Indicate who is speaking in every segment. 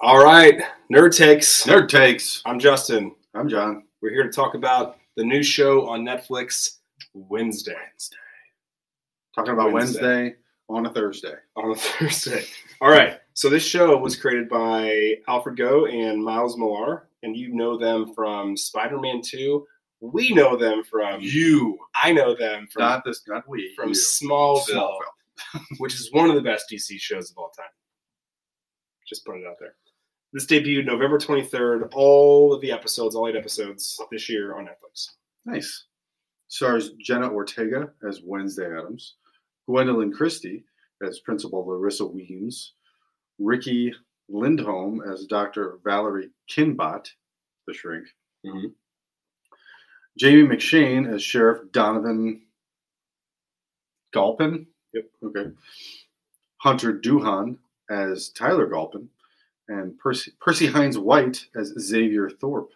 Speaker 1: All right, Nerd Takes.
Speaker 2: Nerd takes.
Speaker 1: I'm Justin.
Speaker 2: I'm John.
Speaker 1: We're here to talk about the new show on Netflix, Wednesday. Wednesday.
Speaker 2: Talking about
Speaker 1: Wednesday.
Speaker 2: Wednesday, on a Thursday.
Speaker 1: On a Thursday. All right, so this show was created by Alfred Gough and Miles Millar, and you know them from Spider Man 2. We know them from.
Speaker 2: You,
Speaker 1: I know them from,
Speaker 2: not this, not we.
Speaker 1: from
Speaker 2: you.
Speaker 1: Smallville, which is one of the best DC shows of all time. Just put it out there. This debuted November 23rd. All of the episodes, all eight episodes this year on Netflix.
Speaker 2: Nice. Stars Jenna Ortega as Wednesday Addams, Gwendoline Christie as Principal Larissa Weems, Riki Lindhome as Dr. Valerie Kinbott, the shrink,
Speaker 1: Mhm.
Speaker 2: Jamie McShane as Sheriff Donovan Galpin.
Speaker 1: Yep.
Speaker 2: Okay. Hunter Doohan as Tyler Galpin, and Percy, Percy Hynes White as Xavier Thorpe.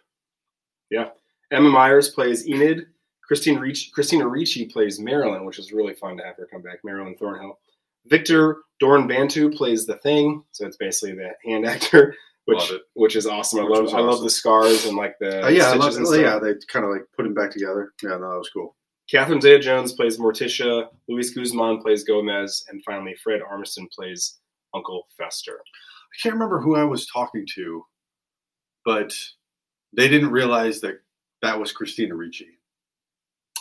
Speaker 2: Yeah.
Speaker 1: Emma Myers plays Enid. Christine Ricci, Christina Ricci plays Marilyn, which is really fun to have her come back. Marilyn Thornhill. Victor Dorobantu plays the Thing, so it's basically the hand actor, which which is awesome. I love I love the scars and like the
Speaker 2: Uh, yeah, I love,
Speaker 1: and stuff.
Speaker 2: yeah, they kind of like put him back together. Yeah, no, that was cool.
Speaker 1: Catherine Zeta Jones plays Morticia. Luis Guzman plays Gomez, and finally Fred Armisen plays Uncle Fester.
Speaker 2: I can't remember who I was talking to, but they didn't realize that that was Christina Ricci.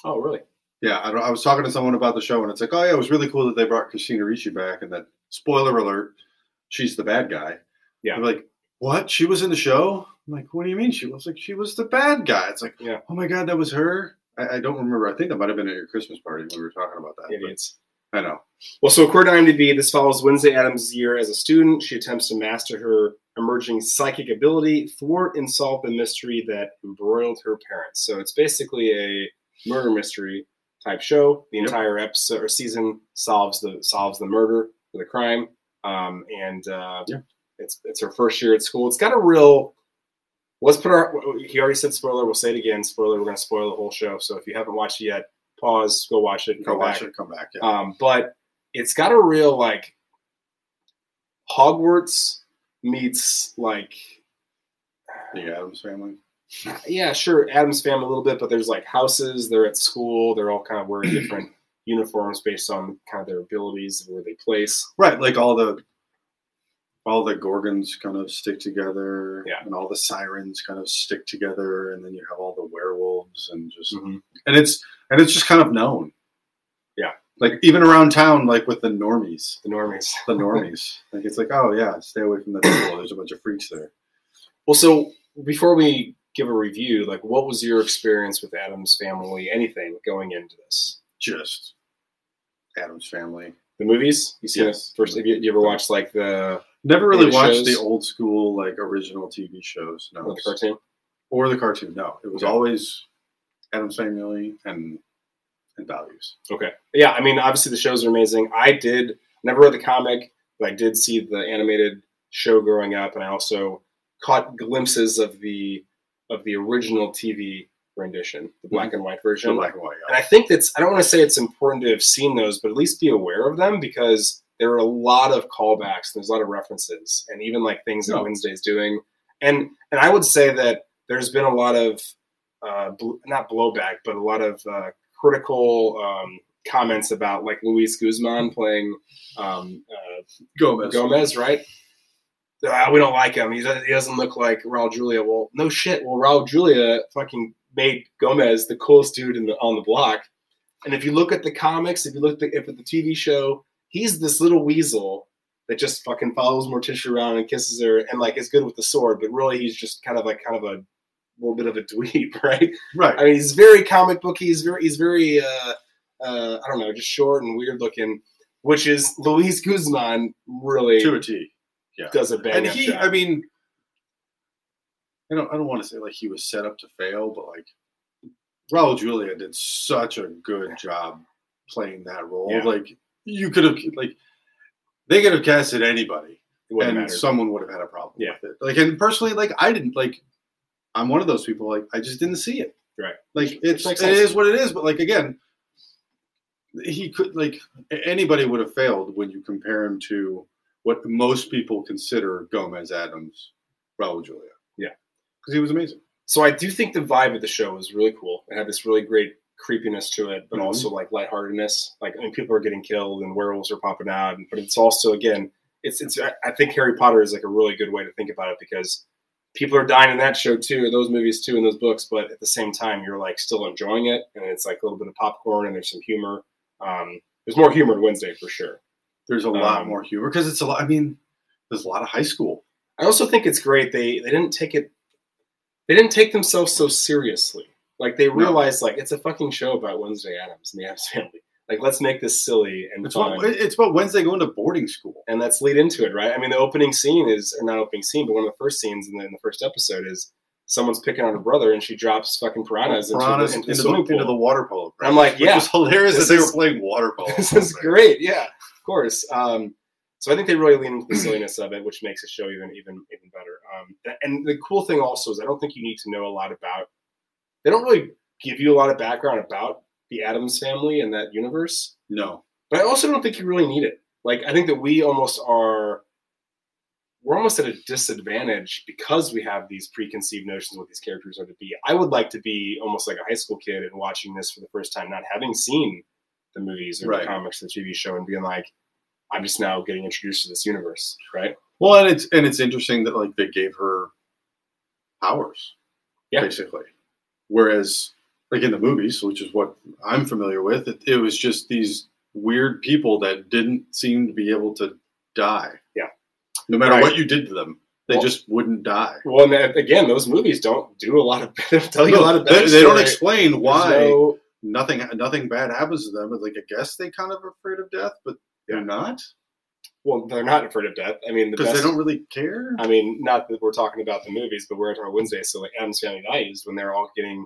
Speaker 1: Oh, really?
Speaker 2: Yeah, I, I was talking to someone about the show, and it's like, oh yeah, it was really cool that they brought Christina Ricci back, and that spoiler alert, she's the bad guy.
Speaker 1: Yeah.
Speaker 2: They're like, what? She was in the show? I'm like, what do you mean? She was like, she was the bad guy. It's like,
Speaker 1: Yeah.
Speaker 2: oh my god, that was her. I, I don't remember. I think that might have been at your Christmas party when we were talking about that. but
Speaker 1: Idiots.
Speaker 2: I know.
Speaker 1: Well, so according to IMDb, this follows Wednesday Addams' year as a student. She attempts to master her emerging psychic ability, thwart and solve the mystery that embroiled her parents. So it's basically a murder mystery type show. The
Speaker 2: Yep.
Speaker 1: entire episode or season solves the solves the murder the crime, um, and uh,
Speaker 2: Yeah.
Speaker 1: it's it's her first year at school. It's got a real. Let's put our. He already said spoiler. We'll say it again. Spoiler. We're going to spoil the whole show. So if you haven't watched it yet, pause, go watch it,
Speaker 2: Go
Speaker 1: come
Speaker 2: watch
Speaker 1: back.
Speaker 2: it. Come back. Yeah.
Speaker 1: Um, but it's got a real like Hogwarts meets like
Speaker 2: the Addams family.
Speaker 1: yeah, sure, Adam's family a little bit, but there's like houses. They're at school. They're all kind of wearing different uniforms based on kind of their abilities where they place.
Speaker 2: Right, like all the all the gorgons kind of stick together,
Speaker 1: Yeah.
Speaker 2: and all the sirens kind of stick together, and then you have all the werewolves, and just
Speaker 1: Mm-hmm.
Speaker 2: and it's and it's just kind of known.
Speaker 1: Yeah.
Speaker 2: like even around town, like with the normies,
Speaker 1: The normies.
Speaker 2: the normies, like it's like, oh yeah, stay away from the school. There's a bunch of freaks there.
Speaker 1: Well, so before we give a review, like what was your experience with Adam's family? Anything going into this?
Speaker 2: Just Addams family.
Speaker 1: The movies you seen
Speaker 2: Yes.
Speaker 1: first? Have you, you ever watched like the,
Speaker 2: Never really watched
Speaker 1: shows?
Speaker 2: the old school like original TV shows. No,
Speaker 1: or the cartoon?
Speaker 2: or the cartoon. No, it was
Speaker 1: Okay.
Speaker 2: always Addams family and and values.
Speaker 1: Okay. Yeah, I mean, obviously the shows are amazing. I did never read the comic, but I did see the animated show growing up, and I also caught glimpses of the of the original TV rendition, mm-hmm. the black and white
Speaker 2: The
Speaker 1: version.
Speaker 2: black and white.
Speaker 1: And I think that's I don't want to say it's important to have seen those, but at least be aware of them because there are a lot of callbacks. And there's a lot of references, and even like things that
Speaker 2: No.
Speaker 1: Wednesday's doing. And and I would say that there's been a lot of uh, bl- not blowback, but a lot of uh, critical um, comments about like Luis Guzman playing um, uh,
Speaker 2: Gomez.
Speaker 1: Gomez, right? Ah, we don't like him. He doesn't, he doesn't look like Raul Julia. Well, no shit. Well, Raul Julia fucking made Gomez the coolest dude in the, on the block. And if you look at the comics, if you look at the, if at the TV show, he's this little weasel that just fucking follows Morticia around and kisses her and like is good with the sword, but really he's just kind of like kind of a little bit of a dweeb, right?
Speaker 2: Right.
Speaker 1: I mean, he's very comic booky. He's very, he's very, uh, uh, I don't know, just short and weird looking, which is Luis Guzman really
Speaker 2: to a T.
Speaker 1: Yeah, does a bang
Speaker 2: And he,
Speaker 1: job.
Speaker 2: I mean, I don't, I don't want to say like he was set up to fail, but like Raul Julia did such a good job playing that role.
Speaker 1: Yeah.
Speaker 2: Like you could have, like they could have casted anybody, and
Speaker 1: matter.
Speaker 2: someone would have had a problem
Speaker 1: Yeah.
Speaker 2: with it. Like, and personally, like I didn't like. I'm one of those people. Like I just didn't see it.
Speaker 1: Right.
Speaker 2: Like it's it what it is. But like again, he could like anybody would have failed when you compare him to what most people consider Gomez Addams, Raul Julia.
Speaker 1: Yeah.
Speaker 2: because he was amazing.
Speaker 1: So I do think the vibe of the show was really cool. It had this really great creepiness to it, but
Speaker 2: Mhm.
Speaker 1: also like lightheartedness. Like I mean, people are getting killed and werewolves are popping out, but it's also again, it's it's. I think Harry Potter is like a really good way to think about it because people are dying in that show too, those movies too, and those books. But at the same time, you're like still enjoying it, and it's like a little bit of popcorn and there's some humor. Um, there's more humor in Wednesday for sure.
Speaker 2: There's a lot
Speaker 1: Um,
Speaker 2: more humor because it's a lot. I mean, there's a lot of high school.
Speaker 1: I also think it's great they they didn't take it they didn't take themselves so seriously. Like they
Speaker 2: No.
Speaker 1: realized like it's a fucking show about Wednesday Addams and the Addams family. Like let's make this silly and
Speaker 2: It's
Speaker 1: fun.
Speaker 2: about, it's about Wednesday going to boarding school.
Speaker 1: and let's lead into it, right? I mean the opening scene is or not opening scene, but one of the first scenes in the, in the first episode is someone's picking on her brother and she drops fucking piranhas,
Speaker 2: Piranhas
Speaker 1: into, the, into the
Speaker 2: into, the,
Speaker 1: pool.
Speaker 2: into the water polo.
Speaker 1: I'm like,
Speaker 2: which
Speaker 1: yeah,
Speaker 2: was hilarious
Speaker 1: this
Speaker 2: that they were playing water polo.
Speaker 1: this is great. Yeah, of course. Um, so I think they really lean into the silliness of it, which makes the show even even even better. Um, and the cool thing also is I don't think you need to know a lot about. They don't really give you a lot of background about the Addams family and that universe,
Speaker 2: No,
Speaker 1: but I also don't think you really need it. Like I think that we almost are. We're almost at a disadvantage because we have these preconceived notions of what these characters are to be. I would like to be almost like a high school kid and watching this for the first time, not having seen the movies or
Speaker 2: Right.
Speaker 1: the comics or the TV show, and being like, I'm just now getting introduced to this universe, right?
Speaker 2: well, and it's and it's interesting that like they gave her powers,
Speaker 1: Yeah.
Speaker 2: basically. Whereas, like in the movies, which is what I'm familiar with, it, it was just these weird people that didn't seem to be able to die.
Speaker 1: Yeah.
Speaker 2: No matter
Speaker 1: Right.
Speaker 2: what you did to them, they
Speaker 1: Well-
Speaker 2: just wouldn't die.
Speaker 1: Well, and that- again, those movies don't do a lot of tell you a lot of
Speaker 2: they, they don't explain
Speaker 1: There's
Speaker 2: why
Speaker 1: no-
Speaker 2: nothing nothing bad happens to them. But like I guess they kind of afraid of death, but they're not
Speaker 1: well, they're not afraid of death. I mean,
Speaker 2: because
Speaker 1: best,
Speaker 2: they don't really care.
Speaker 1: I mean, not that we're talking about the movies, but we're talking about Wednesday. So like Adam's Family Values, when they're all getting,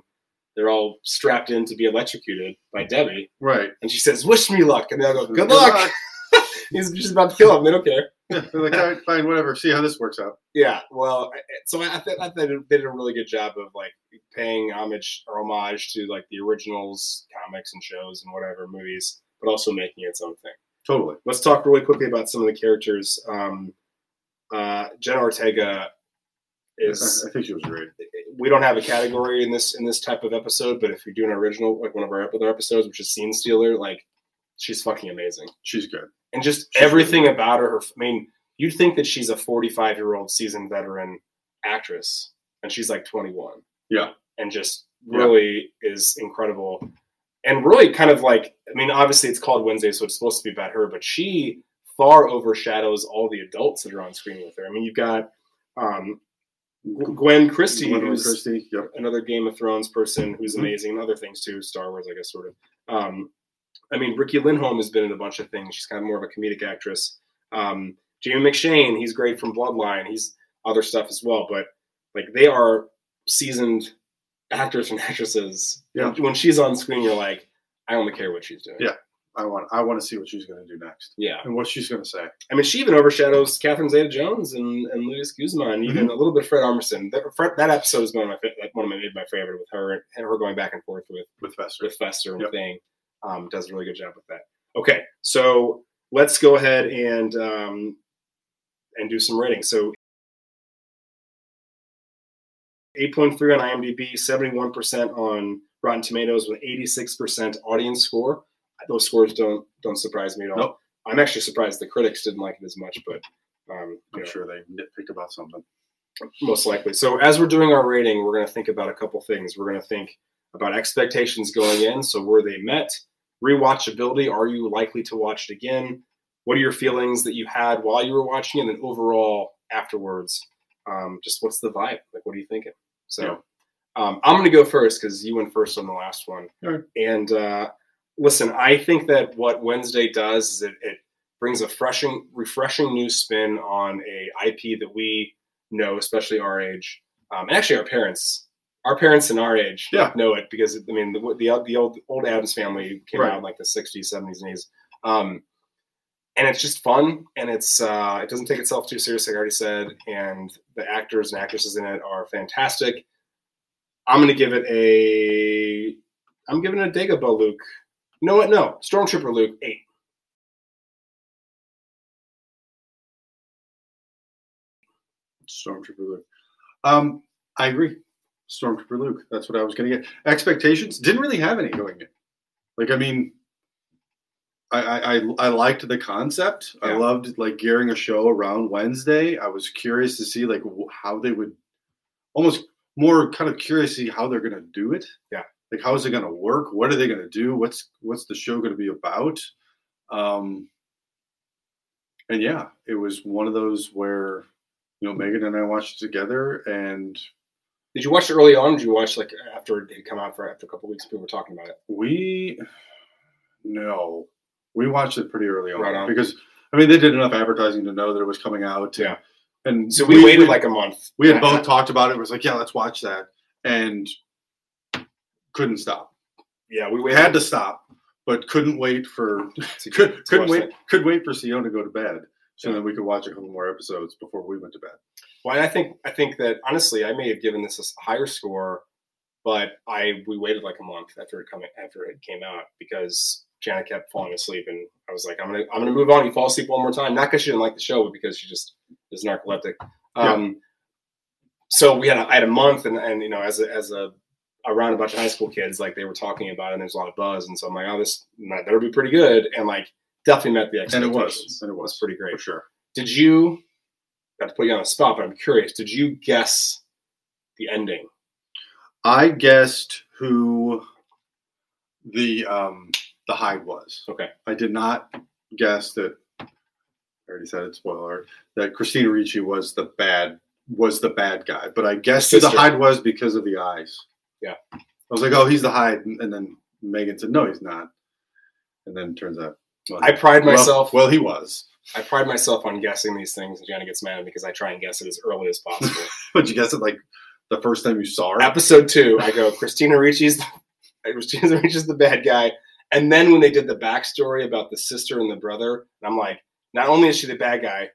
Speaker 1: they're all strapped in to be electrocuted by Debbie,
Speaker 2: Right.
Speaker 1: and she says, "Wish me luck," and they all go, "Good, luck." He's just about to kill him. They don't care.
Speaker 2: Yeah, they're like, all right, fine, whatever. See how this works out.
Speaker 1: Yeah. Well, so I, I think I think they did a really good job of like paying homage or homage to like the originals, comics and shows and whatever movies, but also making its own thing.
Speaker 2: Totally.
Speaker 1: Let's talk really quickly about some of the characters. Um, uh, Jenna Ortega is
Speaker 2: I, I think she was great.
Speaker 1: We don't have a category in this in this type of episode, but if we do an original like one of our other episodes, which is Scene Stealer, like she's fucking amazing,
Speaker 2: She's good.
Speaker 1: and just
Speaker 2: She's
Speaker 1: everything about her. her I mean, you'd think that she's a 45 year old seasoned veteran actress, and she's like 21.
Speaker 2: Yeah.
Speaker 1: and just
Speaker 2: Yeah.
Speaker 1: really is incredible, and really kind of like I mean, obviously it's called Wednesday, so it's supposed to be about her, but she far overshadows all the adults that are on screen with her. I mean, you've got um, Gwen Christie,
Speaker 2: Gwendoline
Speaker 1: who's
Speaker 2: Christie. Yep.
Speaker 1: another Game of Thrones person who's
Speaker 2: Mhm.
Speaker 1: amazing, and other things too, Star Wars, I guess, sort of. Um, I mean, Riki Lindhome has been in a bunch of things. She's kind of more of a comedic actress. Um, Jamie McShane, he's great from Bloodline. He's other stuff as well, but like they are seasoned actors and actresses.
Speaker 2: Yeah.
Speaker 1: When, when she's on screen, you're like, I only care what she's doing.
Speaker 2: Yeah. I want I want to see what she's going to do next
Speaker 1: Yeah.
Speaker 2: and what she's going to say.
Speaker 1: I mean, she even overshadows Catherine Zeta-Jones and, and Luis Guzman, and even a little bit of Fred Armisen. That, Fred, that episode is one of my like, one of my my favorite with her and her going back and forth with
Speaker 2: with Fester.
Speaker 1: with Fester and
Speaker 2: Yep.
Speaker 1: Thing. Um, does a really good job with that. Okay, so let's go ahead and um, and do some ratings. So. 8.3 on IMDb, 71% on Rotten Tomatoes with 86% audience score. Those scores don't don't surprise me at all.
Speaker 2: Nope.
Speaker 1: I'm actually surprised the critics didn't like it as much, but um,
Speaker 2: I'm
Speaker 1: know,
Speaker 2: sure they nitpicked about something.
Speaker 1: most likely. So as we're doing our rating, we're going to think about a couple things. We're going to think about expectations going in. So were they met? Rewatchability. Are you likely to watch it again? What are your feelings that you had while you were watching it, and then overall afterwards? Um, just what's the vibe? Like, what are you thinking? So um, I'm going to go first because you went first on the last one. And uh, listen, I think that what Wednesday does is it, it brings a freshing, refreshing new spin on a IP that we know, especially our age, um, and actually our parents. Our parents in our age
Speaker 2: Yeah.
Speaker 1: know it because I mean the the, the old old Addams Family came
Speaker 2: Right.
Speaker 1: out in like the '60s, '70s, and '80s, um, and it's just fun and it's uh, it doesn't take itself too seriously. Like I already said, and the actors and actresses in it are fantastic. I'm going to give it a. I'm giving it a Dagobah Luke. No, what? No, Stormtrooper Luke eight.
Speaker 2: Stormtrooper Luke. Um, I agree. Stormtrooper Luke. That's what I was going to get. Expectations didn't really have any going in. Like, I mean, I I, I, liked the concept. I loved like gearing a show around Wednesday. I was curious to see like how they would, almost more kind of curious to see how they're going to do it.
Speaker 1: Yeah.
Speaker 2: Like, how is it going to work? What are they going to do? What's what's the show going to be about? Um, and yeah, it was one of those where you know Megan and I watched it together, and
Speaker 1: Did you watch it early on? Or did you watch like after it had come out for after a couple weeks? People were talking about it.
Speaker 2: we no, we watched it pretty early on,
Speaker 1: Right on.
Speaker 2: because I mean they did enough advertising to know that it was coming out.
Speaker 1: Yeah.
Speaker 2: and
Speaker 1: So we, waited like a month.
Speaker 2: we had both talked about it. It was like, yeah, let's watch that, and couldn't stop.
Speaker 1: Yeah, we
Speaker 2: We had to stop, but couldn't wait for could, couldn't wait
Speaker 1: it.
Speaker 2: could wait for Sion to go to bed so
Speaker 1: Yeah.
Speaker 2: that we could watch a couple more episodes before we went to bed.
Speaker 1: Well, I think I think that honestly, I may have given this a higher score, but I we waited like a month after it coming after it came out because Janet kept falling asleep, and I was like, I'm gonna I'm gonna move on. You fall asleep one more time, not because she didn't like the show, but because she just is narcoleptic. Um, So we had a, I had a month, and and you know, as a, as a around a bunch of high school kids, like they were talking about it, and there's a lot of buzz, and so I'm like, oh, this might- better be pretty good, and like definitely met the expectations.
Speaker 2: And it was, and it
Speaker 1: It was pretty great.
Speaker 2: for sure.
Speaker 1: Did you? Not to put you on the spot, but I'm curious. Did you guess the ending?
Speaker 2: I guessed who the um the Hyde was.
Speaker 1: Okay.
Speaker 2: I did not guess that. I already said it. Spoiler that Christina Ricci was the bad was the bad guy, but I guessed who the Hyde was because of the eyes.
Speaker 1: Yeah.
Speaker 2: I was like, oh, he's the Hyde, and then Megan said, no, he's not, and then it turns out. Well,
Speaker 1: I pride
Speaker 2: well-
Speaker 1: myself.
Speaker 2: Well, he was.
Speaker 1: I pride myself on guessing these things, and Jenna gets mad at me because I try and guess it as early as possible.
Speaker 2: But you guess it like the first time you saw her.
Speaker 1: Episode two, I go Christina Ricci's Christina Ricci's the bad guy, and then when they did the backstory about the sister and the brother, and I'm like, not only is she the bad guy,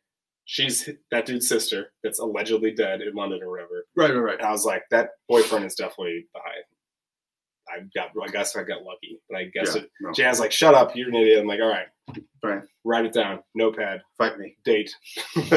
Speaker 1: she's that dude's sister that's allegedly dead in London or whatever.
Speaker 2: Right, right, right.
Speaker 1: And I was like, that boyfriend is definitely high. I got, I guess I got lucky, but I guess
Speaker 2: Yeah,
Speaker 1: it.
Speaker 2: no.
Speaker 1: Jan's like, shut up, you're an idiot. I'm like, all right,
Speaker 2: Right.
Speaker 1: write it down, notepad,
Speaker 2: Fight me.
Speaker 1: date.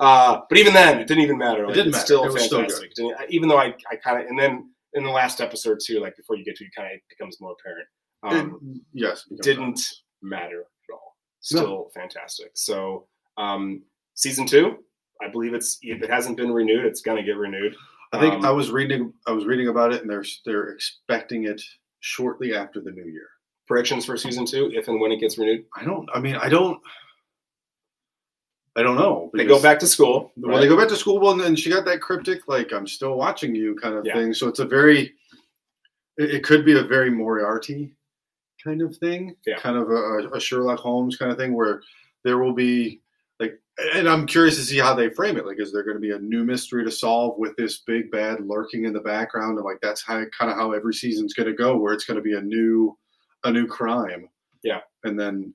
Speaker 1: uh, but even then, it didn't even matter. Like,
Speaker 2: didn't
Speaker 1: it's
Speaker 2: matter.
Speaker 1: Still
Speaker 2: It was still
Speaker 1: fantastic. It even though I, I kind of, and then in the last episode too, like before you get to, it kind of becomes more apparent. Um,
Speaker 2: It- yes. it
Speaker 1: didn't matter at all. Still fantastic. So um, season two, I believe it's if it hasn't been renewed, it's gonna get renewed.
Speaker 2: I think
Speaker 1: Um,
Speaker 2: I was reading. I was reading about it, and they're they're expecting it shortly after the new year.
Speaker 1: Predictions for season two, if and when it gets renewed.
Speaker 2: I don't. I mean, I don't. I don't know.
Speaker 1: They go back to school.
Speaker 2: When they go back to school, well, and then she got that cryptic, like "I'm still watching you" kind of
Speaker 1: Yeah.
Speaker 2: thing. So it's a very. It, it could be a very Moriarty kind of thing,
Speaker 1: Yeah.
Speaker 2: kind of a, a Sherlock Holmes kind of thing, where there will be like, and I'm curious to see how they frame it. Like, is there going to be a new mystery to solve with this big bad lurking in the background, and like that's how kind of how every season's going to go, where it's going to be a new, a new crime.
Speaker 1: Yeah.
Speaker 2: and then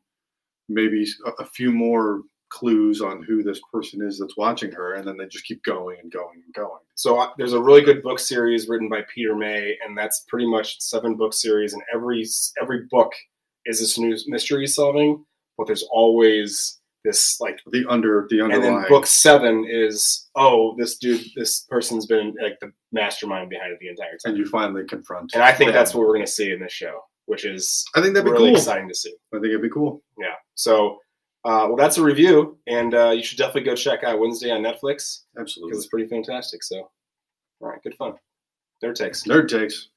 Speaker 2: maybe a, a few more clues on who this person is that's watching her, and then they just keep going and going and going.
Speaker 1: So uh, there's a really good book series written by Peter May, and that's pretty much seven book series, and every every book is this new mystery solving, but there's always this like,
Speaker 2: The under the
Speaker 1: and
Speaker 2: underlying.
Speaker 1: then book seven is oh this dude this person's been like the mastermind behind it the entire time,
Speaker 2: and you finally confront.
Speaker 1: and I think
Speaker 2: them.
Speaker 1: that's what we're gonna see in this show, which is
Speaker 2: I think that'd be
Speaker 1: really
Speaker 2: cool.
Speaker 1: exciting to see.
Speaker 2: I think it'd be cool.
Speaker 1: Yeah. So, uh, well, that's a review, and uh, you should definitely go check out Wednesday on Netflix because
Speaker 2: Absolutely.
Speaker 1: it's pretty fantastic. So, all right, good fun. Nerd takes.
Speaker 2: Nerd takes.